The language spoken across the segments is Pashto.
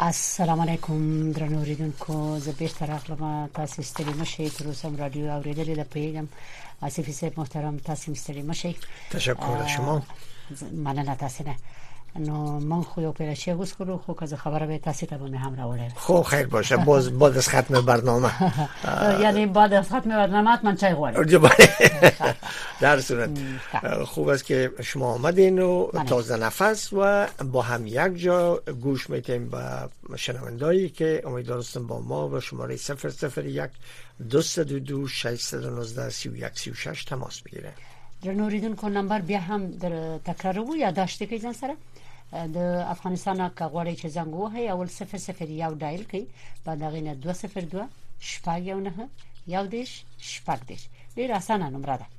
السلام علیکم درنو اوریدونکو زه بیرته راغلم تاسو ستړي مشه تر اوسه رادیو اوریدلې ده پیغام آصف صاحب محترم تاسو ستړي مشه تشکر از شما مننه تاسو نه نو من خو یو پیرشه اوس کړو خو که خبره به تاسو ته به هم راوړل خو خیر باشه باز بعد از ختم برنامه یعنی بعد از ختم برنامه من چای غواړم در صورت خوب است که شما آمدین و بله. تازه نفس و با هم یک جا گوش میتیم به شنوندایی که امیدوارستم با ما و شماره 001 202 619 31 36 تماس بگیره در کن نمبر بیا هم در تکرار و یادداشت که زن سره د افغانستان که غواړی چې زنګ وه اول 001 ډایل کړئ بعد هغه نه 202 شپږ یو نه یو دیش شپږ دیش ډیر اسانه نمبر ده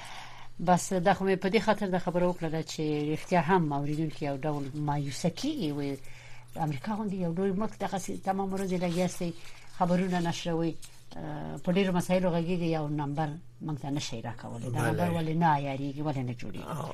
بس دا خو مې په دې خاطر د خبرو وکړه چې رښتیا هم اوریدونکو یو ډول مایوسه کیږي وي امریکا غوندي یو لوی ملک دغه سي تمام ورځ لګیا سي خبرونه نشروي په ډیرو مسایلو غږیږي یو نمبر مونږ ته نشي راکولای دا نمبر ولې نه یاريږي ولې نه جوړیږي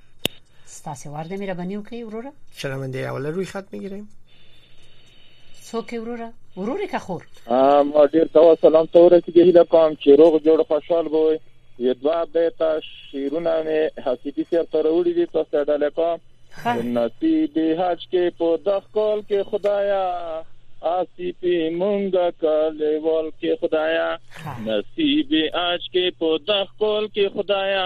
ستاسو ورده مې ربني وکړي وروره شرمنده اوله روی خط میگیریم څوک وروره وروره که خور ما ډیر تاسو سلام تور چې هیله کوم چې روغ جوړ خوشحال وي یو دوا بیت شیرونه مې حسیبی سره تر وړي دي تاسو ته ډاله کوم نصیب حج کې په دخل کې خدایا آسی پی مونږه کله ول کې خدایا نصیب اج کې په دخل کې خدایا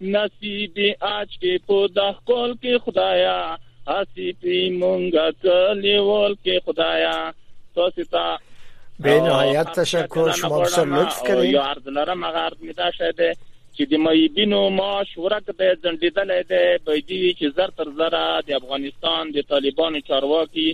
نصیبی اچکی په دخکل کې خدایا اسی پی مونږه کلیول کې خدایا تاسو ته به نهایت تشکر شما بسیار لطف کردید یا عرض لرم هغه عرض می دا شده چې د مېبینو معاش ورک دی ځنډېدلی دی بيدي وي چې زر تر زره د افغانستان د طالبانو چارواکي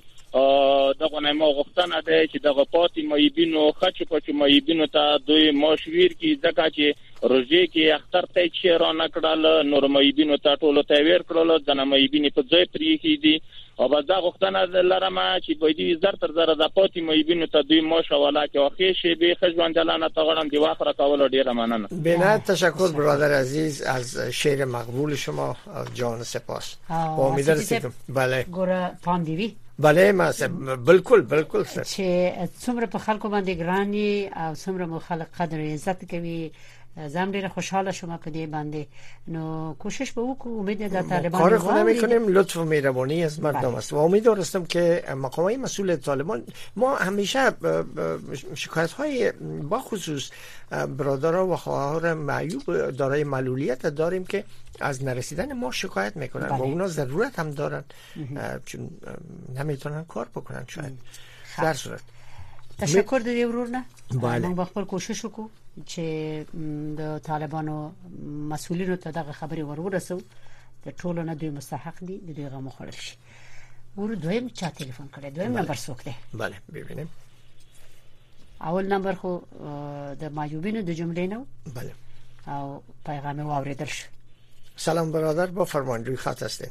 دغه نه مو غوښتنه ده چې دغه پاتې مېبینو خچ پچ مېبینو ته دوی معاش ویر کی ځکه چې روژې کې اختر ته هیڅ شی رانه کړل نور معیبینو ته ټولو ته ویر کړل ځنه معیبینې په ځای پریښي دي او بس دا غوښتنه لرم چې باید زر تر زر د پاتې معیبینو ته دوی ماش او ولاکې او ښې شیبې ښه ژوند جلانه ته غواړم د وخت راکولو ډیره مننه بنا تشکر برادر عزیز از شعر مقبول شما جان سپاس و امیدوارم بله ګوره پاندیوی بله ما صاحب بالکل بالکل صاحب چې څومره په خلکو باندې ګراني او څومره مو خلک قدر او عزت کوي زم ډیره خوشاله شوم په دې باندې نو کوشش به وکړو امید ده طالبان کار خود میکنیم لطف و مهربانی از مردم است و امید دارستم که مقام های مسئول طالبان ما همیشه شکایت های با خصوص برادران و خواهر معیوب دارای معلولیت داریم که از نرسیدن ما شکایت میکنن و اونا ضرورت هم دارن چون نمیتونن کار بکنن شاید در صورت تشکر د دې ورور نه بله موږ خپل کوشش وکړو چې د طالبانو مسولینو ته دغه خبرې ورورسو د ټولو نه دوی مستحق دي د دوی غمو خړل شي ور دویم چا ټلیفون کړی دویم نمبر څوک دی بله ببینم اول نمبر خو د ماجوبینو د جملې نو بله او پیغام واوریدل شو سلام برادر با فرمانجوی خط هستیم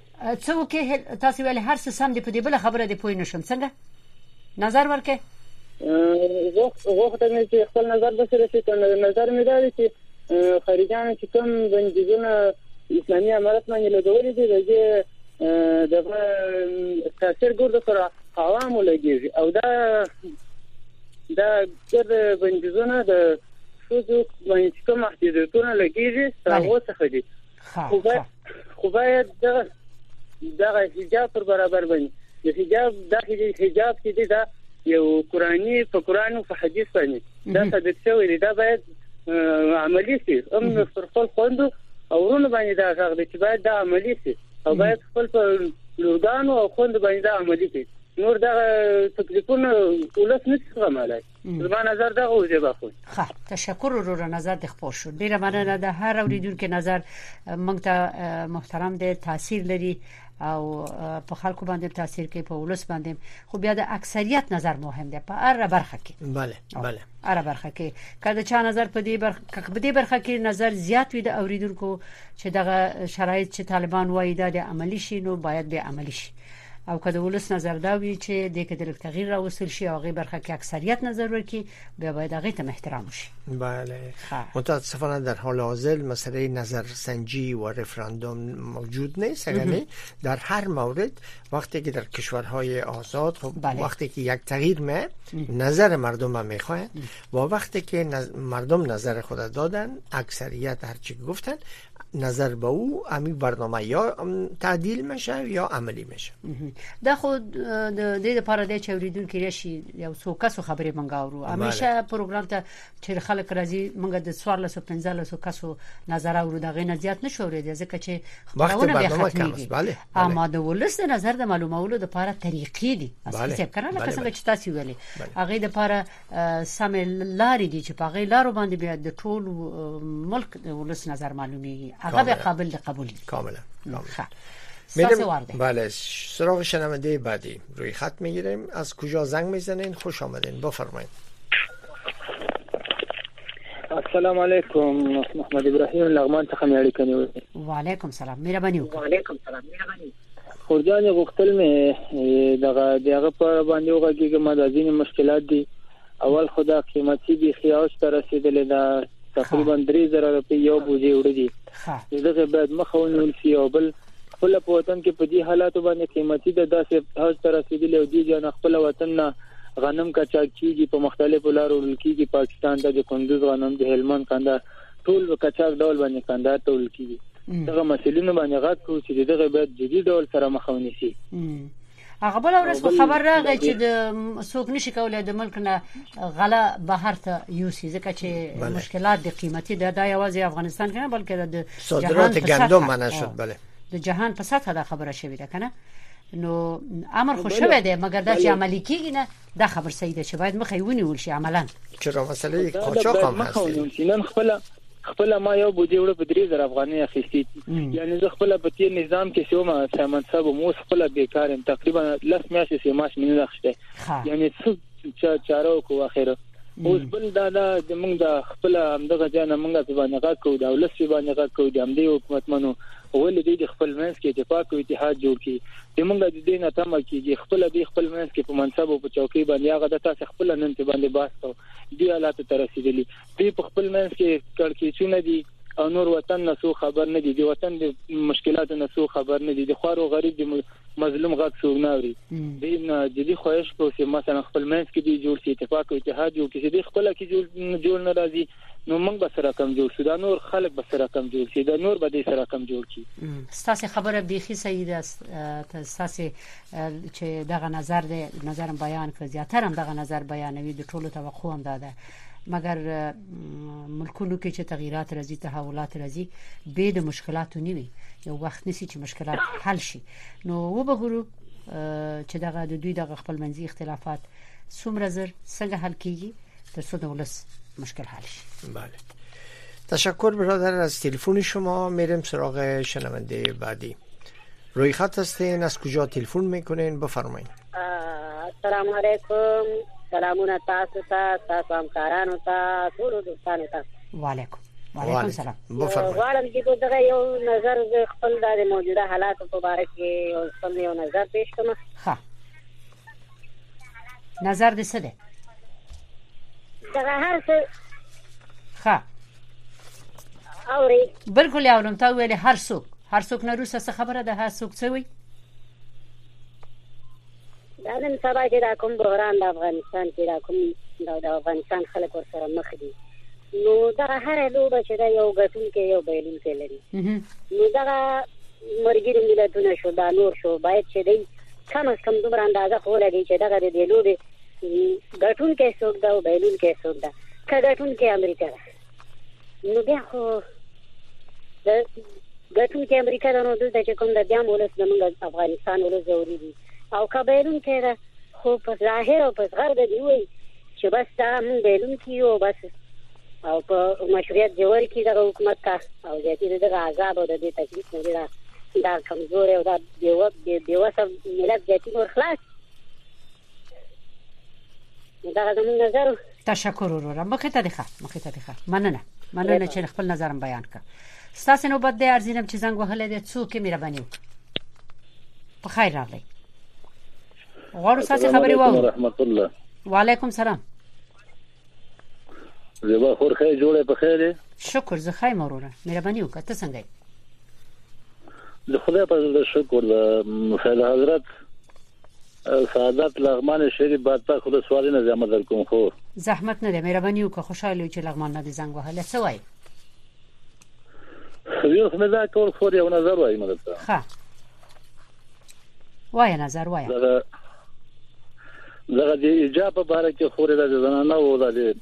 څه وکي تاسو ویل هر څه سم دي په دې بل خبره دي پوه نه شم څنګه نظر ورکه غوښته مې چې خپل نظر به سره شي کنه نظر مې دا دی چې خارجان چې کوم بندیزونه اسلامي امارت باندې لګولې دي دغه دغه تاثیر ګور د سره عوام لګیږي او دا دا ګر بندیزونه د شوزو باندې کوم محدودیتونه لګیږي تاسو څه خدي خو باید خو باید دغه دغه حجاب پر برابر باندې د حجاب د حجاب کې دي دا یو قرآني په قرآن او په حدیث باندې دا ثابت شوی دی دا باید عملی شي هم پر خپل خوند او ورونو باندې دا غږ دی چې باید دا عملی شي او باید خپل په لورګانو او خوند باندې دا عملی شي نور دا تکلیفونه ولس نه څنګه مالای زما نظر دا غوځي بخو ښه تشکر ورور نظر د خپور شو ډیره مننه د هر اوریدونکو نظر مونږ ته محترم دی تاثیر لري او په خلکو باندې تاثیر کوي په ولس باندې خو بیا د اکثریت نظر مهم دی په هر برخه کې بله بله هر برخه کې کله چې نظر په دې برخه کې په دې برخه کې نظر زیات وي د اوریدونکو چې دغه شرایط چې طالبان وایي دا د عملی شي نو باید به عملی شي او که د ولس نظر دا وي چې د کې د لږ تغییر راوستل شي هغه برخه کې اکثریت نظر ورکړي بیا باید هغه ته احترام وشي بله متاسفانه در حال حاضر مسئله نظر سنجی و رفراندوم موجود نیست یعنی در هر مورد وقتی که در کشورهای آزاد خب بله. وقتی که یک تغییر می نظر مردم هم میخواهند و وقتی که نظ... مردم نظر خود دادن اکثریت هرچی گفتن نظر به او امی برنامه یا تعدیل میشه یا عملی میشه دا خو د دې لپاره د چوریدونکو راشي یو څو کسو خبرې مونږ اورو همیشه پروګرام ته چې خلک راځي مونږ د 1415 کسو نظر اورو دا غي نزيات نشو ورېدي ځکه چې خبرونه به ختمي بله اما د ولس نظر د معلومولو لپاره طریقې دي اساسي کړنه لکه څنګه چې تاسو ویلي هغه لپاره سمې لارې دي چې په هغه لارو باندې بیا د ټول ملک د ولس نظر معلومیږي هغه به قابل د قبول دي کاملا میرم بله سراغ شنونده بعدی روی خط میگیریم از کجا زنگ میزنین خوش آمدین بفرمایید السلام علیکم محمد ابراهیم لغمان څخه مې اړیکه نیولې وعلیکم سلام مهرباني وکړئ وعلیکم سلام مهرباني خورجانې غوښتل مې دغه دغه په اړه باندې وغږیږم دا ځینې مشکلات دي اول خو دا قیمتي بيخي اوج ته رسیدلې دا تقریبا 3000 روپۍ یو بوجي وړي دي دغه باید مخه ونیول شي او بل خپل په وطن کې په دې حالاتو باندې قیمتي د داسې اوج ته رسیدلې او دي جن خپل وطن نه غنم کچا کیږي په مختلفو لارو وړل کیږي پاکستان ته د کندوز غنم د هلمند کندهار ټول په کچاک ډول باندې کندهار ته وړل کیږي دغه مسلینو باندې غږ کوي چې دغه باید جدي ډول سره مخ ونیسي هغه بل ورځ خو خبر راغی چې د څوک نشي کولای د ملک نه غلا بهر ته یوسي ځکه چې مشکلات د قیمتي د دا یوازې افغانستان کې نه بلکې د صادرات ګندم منع شد بله د جهان په سطح دا خبره شوې ده کنه نو امر خو شوه دی مګر دا چې عملی کیږي نه دا خبر صحیح ده چې باید مخه یې ونیول شي عملا چې دا مسله یې قاچاق هم هستي نن خپل خپل ما یو بوجي وړ په 3000 افغانۍ اخیستي یعنی زه خپل په تیر نظام کې سوم سامان صاحب مو خپل بیکار تقریبا لس میاشتې سي ماش مینه اخیسته یعنی څه چارو کو اخره اوس بل دا دا موږ د خپل همدغه ځای نه موږ په باندې غږ کوو دا ولس په باندې غږ کوو د همدې حکومت منو ولې دې خپل منځ کې اتفاق او اتحاد جوړ کړي زمونږ د دې نه تمه کیږي خپل دی خپل منځ کې په منصب او په چوکۍ باندې هغه د تاسو خپل نن په باندې باس کو دی حالات ته رسیدلی دی په خپل منځ کې کړکېچونه دي او نور وطن نه سو خبر نه دي د وطن د مشکلاتو نه سو خبر نه دي د خوارو غریب د مظلوم غږ سو نه اوري د جدي خواهش کو چې مثلا خپل منځ کې دی جوړ شي اتفاق او اتحاد جوړ شي د خپل کې جوړ نه راځي نو موږ به سره کم جوړ شو دا نور خلک به سره کم جوړ شي دا نور به دې سره کم جوړ شي ستاسو خبره بیخي صحیح ده ستاسو چې دغه نظر دی نظرم بیان کړ زیاتره هم دغه نظر بیانوي د ټولو توقع هم ده مګر ملکونو کې چې تغیرات راځي تحولات راځي به د مشکلاتو نیوي یو وخت نسی چې مشکلات حل شي نو وبګورو چې دغه د دوی دغه خپل منځي اختلافات څومره زر څنګه حل کیږي تر څو د ولس مشکل حل شي بله تشکر برادر از تلفن شما میرم سراغ شنونده بعدی روی خط هستین از کجا تلفن میکنین بفرمایید السلام علیکم سلامونه تاسو ته تاسو همکارانو ته ټول دوستانو ته وعلیکم وعلیکم سلام غواړم چې په دغه یو نظر خپل د موجوده حالاتو په اړه کې یو خپل یو نظر پیښ کړم ها نظر دې څه دی دغه هر څه ښه اوري بالکل اورم تا ویل هر څوک هر څوک نه روسه څه خبره ده هر څوک څه وي دا نن سبا چې دا کوم بحران د افغانستان کې دا کوم د افغانستان خلک ورسره مخ دي نو دا هر لوبه چې دا یو غټونکې یو بایلونکې لري نو دا مرګري ملتونه شو دا نور شو باید چې دی کم از کم دومره اندازه خو ولګوي چې دغه د دې لوبې ګټونکی څوک ده او بایلونکی څوک ده که ګټونکی امریکا ده نو بیا خو د ګټونکی امریکا ده نو دلته چې کوم د بیا ولس زمونږ افغانستان ولس ضروري دي او که بایلونکی ده خو په ظاهر او په صغر به دي وایي چې بس دا مونږ بایلونکي یو بس او په مشروعیت جوړ کې دغه حکومت ته او زیاتې دغه عذاب او د دې تکلیف نه دا کمزورې او دا دیو دیو سب ملت جاتی نور خلاص دا زموږ نظر تشکر وروره مخه ته ښه مخه ته ښه مننه مننه چې خپل نظرم بیان کړ ستاسو نو بد دی ارزینم چې زنګ وهلې دې څوک مې ربنیو په خیر راغلی غواړم تاسو خبرې واورم ورحمت الله وعلیکم سلام زیبا خور خیر جوړه په خیر شکر زه خایم وروره مهرباني وکړه ته څنګه یې د خدای په زړه شکر ده سید حضرت سعادت لغمان شریف بعد تا خود سوال نه زما در کوم خو زحمت نه ده مهرباني وکړه خوشاله چې لغمان نه دي زنګ وهله څه وای یو څه مې دا کول خو یو نظر وای مدته ها وایه نظر وایه دغه دغه د ایجاب په اړه کې خورې د زنانه وو د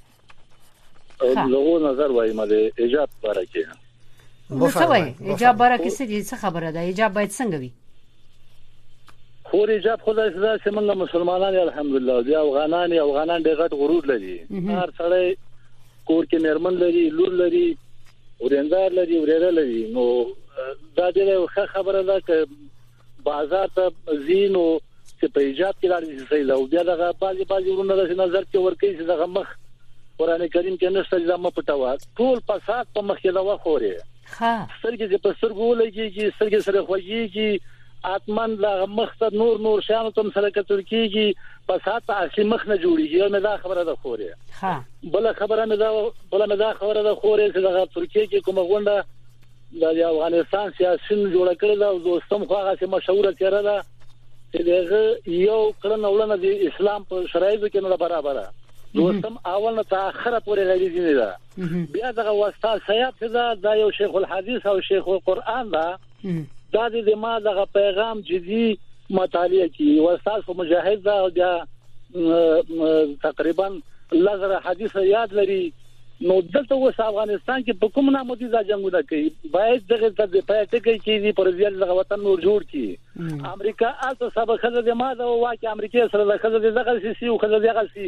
لغو نظر وایم د ایجاب په اړه کې نو څه وایي ایجاب په اړه کې څه خبره ده ایجاب باید څنګه وي خور ایجاب خدای سزا چې موږ مسلمانان الحمدلله دی افغانان افغانان ډېر غټ غرور لري هر سړی کور کې مېرمن لري لور لري ورېندار لري ورېره لري نو دا ډېره ښه خبره ده چې بازار ته زینو چې په ایجاب کې راځي چې له بیا دغه بازي بازي ورونه د نظر کې ورکې چې دغه مخ قران کریم کې نشته چې دا مپټوا ټول فساد په مخ کې دا وخوري ها سترګې چې په سترګو لګي چې سترګې سره خوږي چې اتمن دا مخته نور نور شانو تم سره کتل کیږي په سات اصلي مخ نه جوړیږي او مې دا خبره ده خورې ها بل خبره مې دا بل مې دا خبره ده خورې چې دا ترکیه کې کومه غونډه د افغانستان سیاسيون جوړ کړل او دوستم خو هغه چې مشهور چیرې ده چې دغه یو کړن اولنه د اسلام په شرایطو کې نه برابره دوستم اول نه تر اخره پورې غلي دي نه بیا دغه واسطه سیاست ده دا یو شیخ الحدیث او شیخ القرآن ده دا د زما دغه پیغام جدي مطالعه کی ورساس خو مجاهد دا بیا تقریبا لزر حدیث یاد لري نو دلته اوس افغانستان کې په کوم نامو دي دا جنگونه کوي باید دغه ته د پاتې کوي چې دی پر ځل دغه وطن نور جوړ کړي امریکا اته سبا خزه د ما دا واکه امریکا سره د خزه دغه سي او خزه دغه سي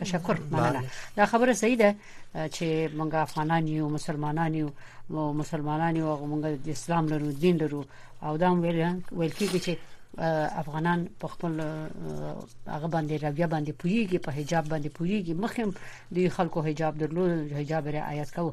تشکر مننه دا خبره صحیح ده چې مونږ افغانان یو مسلمانان یو مسلمانان یو مونږ د اسلام لرو دین لرو او دا ویل ویل کیږي چې افغانان په خپل هغه باندې رویه باندې پویږي په حجاب باندې پویږي مخم د خلکو حجاب درلود حجاب رعایت کوو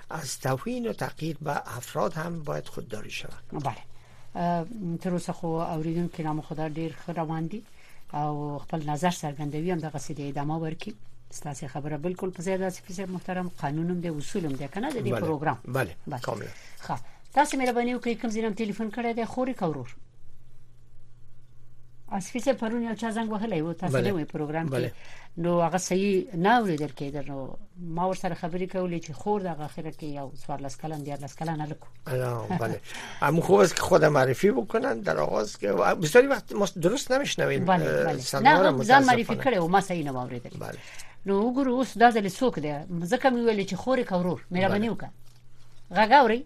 از توهین و تقییر به افراد هم باید خودداری شود بله تر اوسه خو اوریدونکو نامو خدا ډیر ښه روان دي او خپل نظر څرګندوي هم دغه سیده ادامه ورکړي ستاسو خبره بالکل په زیاده سفیر صاحب محترم قانونم دی اصولم دی کنه د دې پروګرام بله کاملا ښه تاسو مهرباني وکړئ کوم زینم ټلیفون کړی دی خوري کورور اصفي چې پرون یو چا زنګ وهلی و تاسو نه وې پروګرام کې نو هغه صحیح نه اوریدل کېدل نو ما ور سره خبرې کولې چې خور د اخره کې یو څوار لس کلن دی لس کلن الکو بله ام خو از که خود معرفی بکنن در آغاز که بسیاری وقت ما درست نمیشنویم بله بله نه ځان معرفی کړي او ما صحیح نه اوریدل بله نو وګورو اوس دا ځل څوک دی ځکه مې ویل چې خور کورور مهرباني وکړه غږ اوري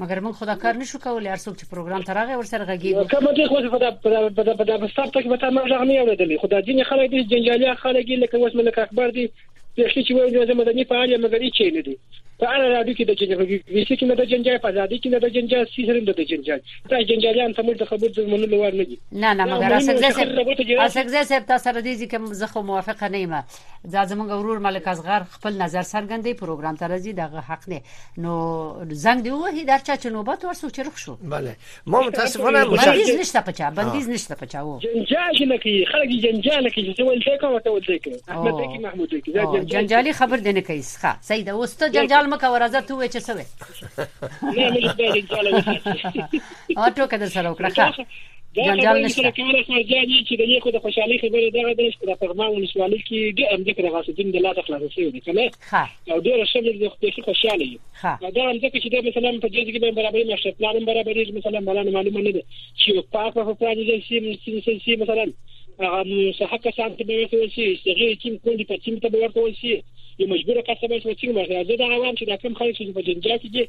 مګر موږ خو دا کار نشو کولای هر څوک چې پروګرام ته راغی ورسره غږیږي کوم دې خو په دا په دا په دا په سټاپ کې به تاسو غږ نه اوریدلی خو دا ځینې خلک دي جنجالي خلک دي لکه اوس ملک اکبر دي چې شي چې وایي زه مدني فعال یم مګر یې نه دي په اړه راډیو کې د جنجال ویسي کې نه د جنجال په ازادي کې نه د جنجال سي سره نه د جنجال دا جنجالیان ته موږ د خبرو د منلو وړ نه دي نه نه مګر اسکزه صاحب اسکزه صاحب تاسو سره دي چې زه خو موافقه نه یم دا زمونږ ورور ملک اصغر خپل نظر څرګندې پروګرام ته راځي دغه حق نه نو زنګ دی وه در چا چې نوبت ورسو چرخ شو بله ما متاسفانه بندیز نشته پچا بندیز نشته پچا و جنجال نه کی خلک جنجال کی چې ول ځای کوم ته ول ځای کوي احمد زکی محمود زکی دا جنجال جنجالي خبر دی نه کوي ښه صحیح ده اوس ته جنجال مکه ورځه ته وې چې سوې نه نه جنجال ا ټوکه در سره وکړه ښه جنجال نشته دا کومه خو ځاني چې د یو خو د خوشحالي خبره دغه ده چې د پرما ولسوالۍ کې د امده کې راغاسي دین د لاته خلاص شوی دی کنه او ډیر ښه دې خو به خوشاله یي دا هم ځکه چې د مثلا په دې کې به برابرې ماشه پلان برابرې مثلا ملانه معلومه نه ده چې پاک په پلان دې سي سي مثلا هغه څه حق سان ته به وسول شي چې غیر چې کوم دې په چې ته به ورته وسي یو مجبور کسبه چې څنګه مرزه ده عوام چې دا کوم خلک چې په جنجال کې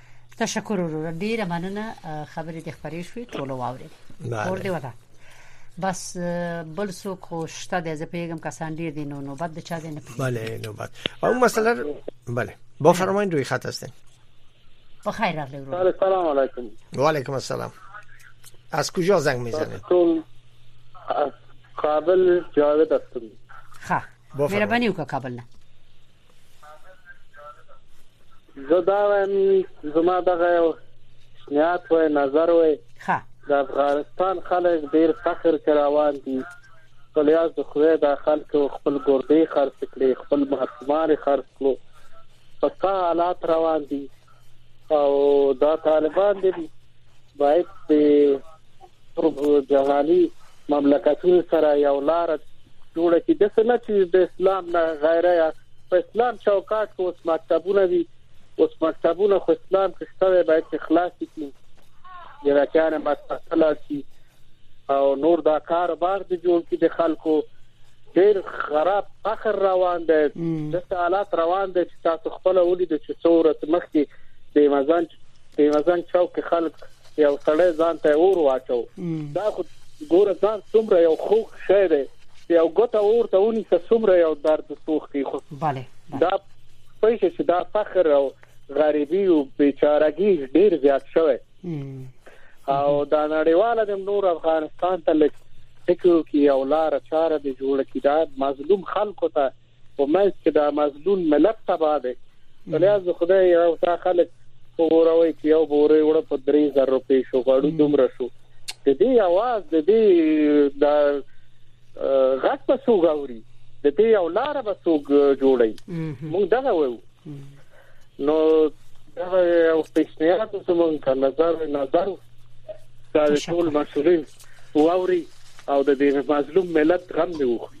تشکر وروره ډیره مننه خبرې د خبرې شوې ټولو واوري کور دی ودا بس بل څوک خو شته د زه پیغام کسان ډیر دي نو نوبت د چا دی نه بله نوبت او مثلا بله با فرمایین روی خط هستین بخیر راغلی ورور سلام علیکم و علیکم السلام از کجا زنگ میزنید از کابل جاوید هستم خب مهربانی وکړه کابل نه زه دا وایم زما دغه یو شنیات وای نظر وای ښه د افغانستان خلک ډیر فخر کې روان دي خپل یاز د خدای د خلکو خپل ګردې خرڅ کړي خپل ماشومان خرڅ کړو په څه حالات روان دي او دا طالبان دي باید د جهاني مملکتونو سره یو لار جوړه کړي د څه نه چې د اسلام نه غیره په اسلام چوکاټ کې اوس مکتبونه دي اوس مکتبونه خو اسلام کې شته باید چې خلاص کړي جراکان مکتب لاړ شي او نور دا کار بار دي جوړ کړي د خلکو ډیر خراب فخر روان دی د حالات روان دي چې تاسو خپل ولید چې څو ورځې مخکې د ایمازان په مزنګ چوک کې خلک یو سړی ځان ته اور واچو دا خو ګوره ځان څومره یو خوک شی دی یو ګوته اور ته ونی څه څومره یو درد سوخ کی خو bale دا پېښ چې دا فخر او غریبي او بیچارهګي ډیر زیات شوی او دا نړیواله د نور افغانستان ته لکه فکر کی او لار چاره د جوړ کی دا مظلوم خلکو ته په منځ کې دا مظلوم ملت تباه دی بلیا زه خدای یو تا خلک وګوروي چې یو بورې وړه په 3000 روپۍ شو غړو دومره شو د دې आवाज د دې د غږ په سوګوري د دې یو لار به سوګ جوړي موږ دغه وایو نو دا یو پیشنهاد زمونږ کا نظر نظر دا ټول مسولین ووري او د دې مظلوم ملت غم دی وخوري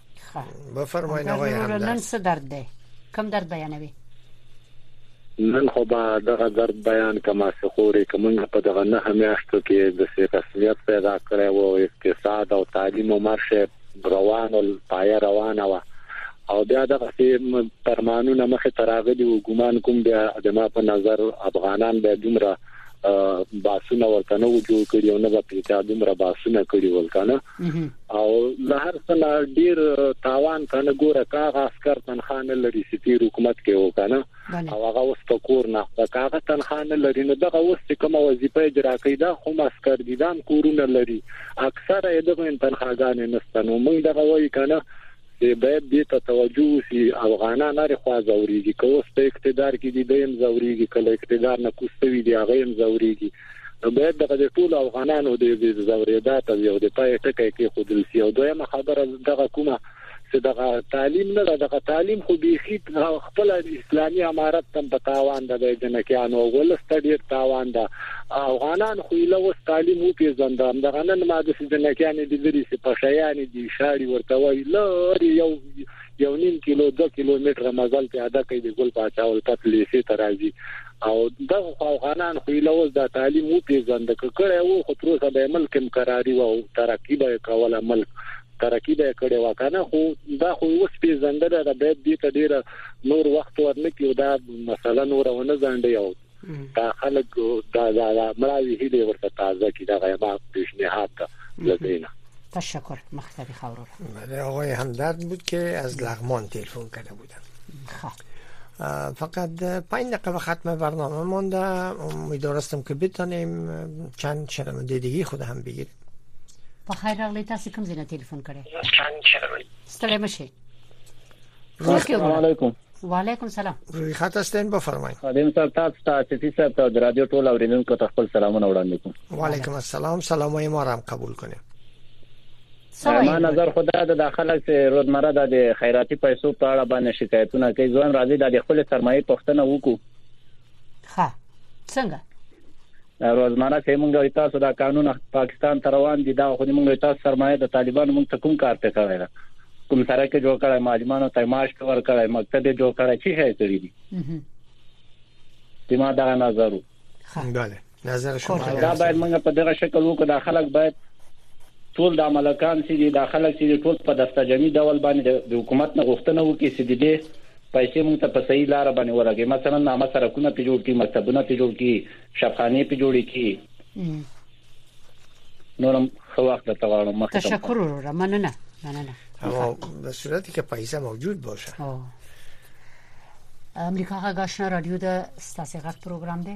ښه به فرمایي نو وایي نن څه درد دی کم درد بیانوي نن خو به دغه درد بیان کما چې خورې کومه په دغه نه همیاشتو کې د سیف رسمیت پیدا کړی وو اقتصاد او تعلیم او مرشه روان او پای روان و او بیا دغه پرمانونه مخه تراغلي او ګمان کوم بیا د ما په نظر افغانان به دومره باسونه ورته نه و جوړ کړی او نه به پرې چا دومره باسونه کړی ول کنه او له هر څه نه ډیر تاوان کنه ګوره تا عسكر تنخواه نه لري چې تیر حکومت کې وکنه او هغه اوس په کور نه هغه تنخواه نه لري نو دغه اوس چې کومه وظیفه اجرا کوي دا خو عسكر دي دام کورونه لري اکثره یې دغه تنخواګانې نستنو موږ دغه وایي کنه دی باید دی ته توجه وسی افغانان هر خوا زوریږي که اوس په اقتدار کې دی دیم زوریږي کله اقتدار نه کوستوي دی هغه هم زوریږي نو باید دغه ټول افغانانو دی زوریدا ته یو د پای ټکی کې خودل سی او دویمه خبره دغه کومه چې دغه تعلیم نه دغه تعلیم خو بیخي خپل اسلامي امارت تم په تاوان ده د جنکیانو ولس ته ډیر تاوان ده افغانان خو له وس تعلیم و پیژند هم دغه نن ما د جنکیانې د لري سي په شیان دي شاړي ورته وای لور یو یو نیم کیلو 2 کیلومتر مزل په ادا کوي د ګل پاچا او تپ لیسي ترازی او دغه افغانان خو له وس د تعلیم و پیژند کړه او خو تر اوسه د ملک مقرری او ترقی به کوله ملک ترقی به کړي وکنه خو دا خو اوس پیژندل دا به دې ته ډیره نور وخت ورنکي او دا مثلا نور ونه ځانډي او دا خلک دا دا مړاوي هلي ورته تازه کی دا ما پیشنهاد ده لدینا تشکر مختاری خورو بله آقای همدرد بود که از لغمان تلفن کرده بودن خب فقط پنج دقیقه ختم برنامه مانده امیدوارستم که بتانیم چند شنونده دیگه خود هم بگیریم په خیر راغلی تاسو کوم ځای نه ټلیفون کړی ستړي مشه السلام علیکم وعلیکم سلام روی خط استین بفرمایئ خادم صاحب تاسو ته سفی صاحب ته د رادیو ټول اوریدونکو ته خپل سلامونه وړاندې کوم وعلیکم السلام سلامونه ما رام قبول کنه ما نظر خدا د داخله چې روزمره د خیراتي پیسو په اړه باندې شکایتونه کوي ځوان راځي د خپل سرمایه پښتنه وکړو ښه څنګه روزمانه کې موږ تاسو دا قانون پاکستان ته روان دي دا خو موږ تاسو سرمایه د طالبانو موږ ته کوم کار ته کړی دا کوم سره کې جوړ کړی معلمانو ته معاش کور کړی مکتب جوړ کړی چې شي کړی دي ما دا نظر بله نظر شما دا باید موږ په دغه شکل وکړو دا خلک باید ټول د عملکان سي دي د خلک سي دي ټول په دستجمي ډول باندې د حکومت نه غوښتنه وکړي سي دي پیسې موږ ته په صحیح لار باندې ورغی مثلا نامه سرکونه په جوړ کی مکتبونه په جوړ کی شپخانه په جوړ کی نورم خو وخت ته غواړم مخکې تشکر وروره مننه مننه اما به صورتی که پیسه موجود باشه امریکا غاښنا رادیو د ستاسو غږ پروګرام دی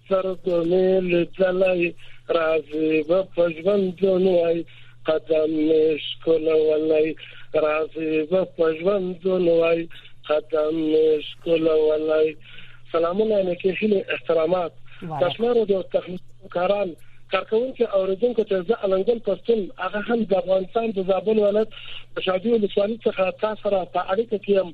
سر ګلې لیدلی راځي به په ژوندون وای قدم مې ښکلولی راځي به په ژوندون وای قدم مې ښکلولی سلامونه نیکې هیلې احترامات تاسو د تخنیک کاران کارکونکو اوریدونکو ته زه النګل پښتون هغه هم د افغانستان د زابل ولایت په شادي ولسوالۍ څخه تاسو سره په اړیکه کې یم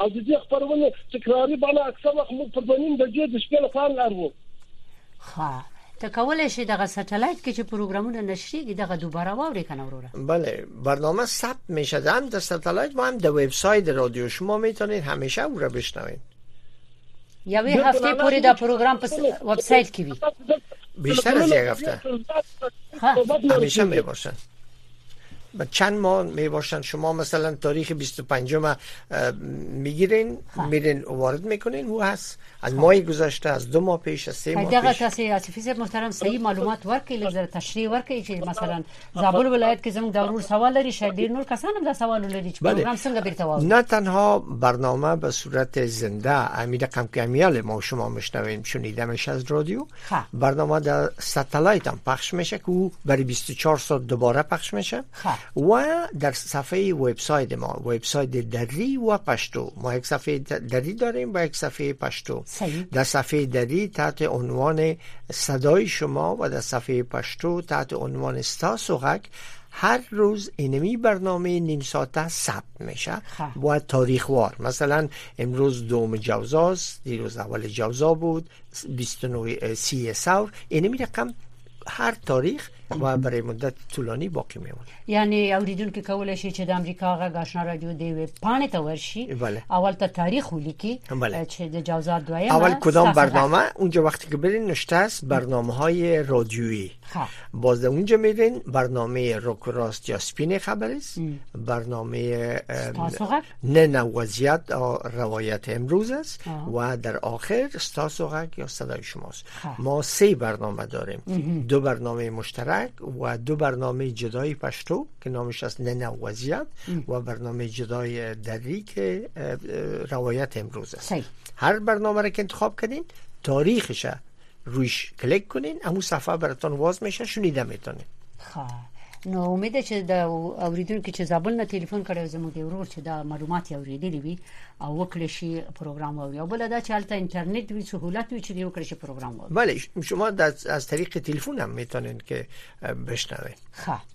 او د دې خپرونې تکراري بڼه اکثر وخت موږ په دوه نیم بجې د شپې لخوا لرو. ښه ته کولای شې دغه سټلایټ کې چې پروګرامونه نشریږي دغه دوباره واورې کنه وروره بله برنامه ثبت میشه دم در سټلایت ما هم در وبسایت رادیو شما میتونید همیشه او را بشنوید یوې هفته پورې دا پروګرام په ویب سایټ کې وي بیشتر از یک هفته همیشه میباشد و چند ماه می باشند شما مثلا تاریخ 25 ما میگیرین خب. میرین وارد میکنین و هست از خب. ماه گذشته از دو ماه پیش از سه ماه پیش دغه تاسو اسفیز محترم صحیح معلومات ورکړي لږ تشریح ورکړي چې مثلا زابل ولایت کې زموږ دورور سوال لري شاید ډیر نور کسان هم دا سوال لري چې بله. پروګرام څنګه بیرته وایي نه تنها برنامه به صورت زنده امید کم کمیال ما شما مشنویم شنیدمش از رادیو خب. برنامه در ستلایت هم پخش میشه که او برای 24 ساعت دوباره پخش میشه خب. و در صفحه وبسایت ما وبسایت دری و پشتو ما یک صفحه دری داریم و یک صفحه پشتو صحیح. در صفحه دری تحت عنوان صدای شما و در صفحه پشتو تحت عنوان ستا سوغک هر روز اینمی برنامه نیم ساعته ثبت میشه خب. و تاریخ وار مثلا امروز دوم جوزاست دیروز اول جوزا بود 29 سی ثور اینمی رقم هر تاریخ و برای مدت طولانی باقی میمونه یعنی اوریدونکو کولای شي چې د امریکا غږ آشنا رادیو دی ویب پاڼې ته ورشي بله. اول ته تاریخ ولیکي بله. چې د جوزا دویم اول کدام برنامه اونجا وقتی که برین نشته است برنامه های رادیویی خب. باز در اونجا میرین برنامه روک راست یا سپین خبر است برنامه نه نه وضعیت روایت امروز است و در آخر ستاسوغک یا صدای شماست خب. ما سه برنامه داریم دو برنامه مشترک و دو برنامه جدای پشتو که نامش از ننه وضعیت و برنامه جدای دری که روایت امروز است هر برنامه را که انتخاب کردین تاریخش رویش کلیک کنین امو صفحه براتون واز میشه شنیده میتونین خواه نو امید چې د اوریدونکو چې زابل نه ټلیفون کړو زموږ یو ورور چې دا معلومات یې اوریدلې وي او وکړي شي پروګرام او یو بل دا چې البته اینټرنیټ وی سہولت وی چې وکړي شي پروګرام وو بله شما از طریق تلفن هم میتونین که بشنوین خب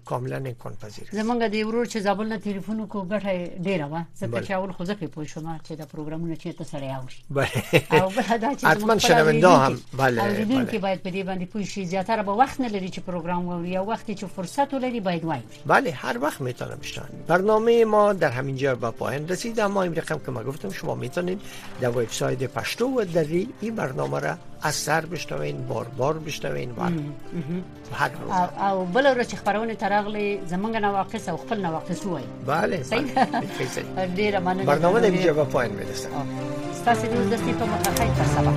کاملا امکان پذیر است زمونږ دی ورور چې زابل نه ټلیفون وکړو ګټه ډیره و ځکه چې اول خو ځکه پوه شوم چې دا پروګرامونه چې ته سړی اوري او بل دا چې اتمن شنونده هم بله اوریدون کې باید په دې باندې پوه شي زیاتره به وخت نه لري چې پروګرام ووري او وخت چې فرصت ولري باید وایي بله هر وخت میتونه بشنن برنامه ما در همین جا به پایان رسید اما این رقم که ما گفتم شما میتونید در وبسایت پشتو و دری این برنامه را از سر بشنوین بار بار بشنوین و او بل ورځ چې خبرونه ترغلې زمونږ نواقص او خپل نواقص وای bale ډیر مننه برنامه د ویډیو په پاین مې درسته ستاسو د دستي په مخه خیر تر سبا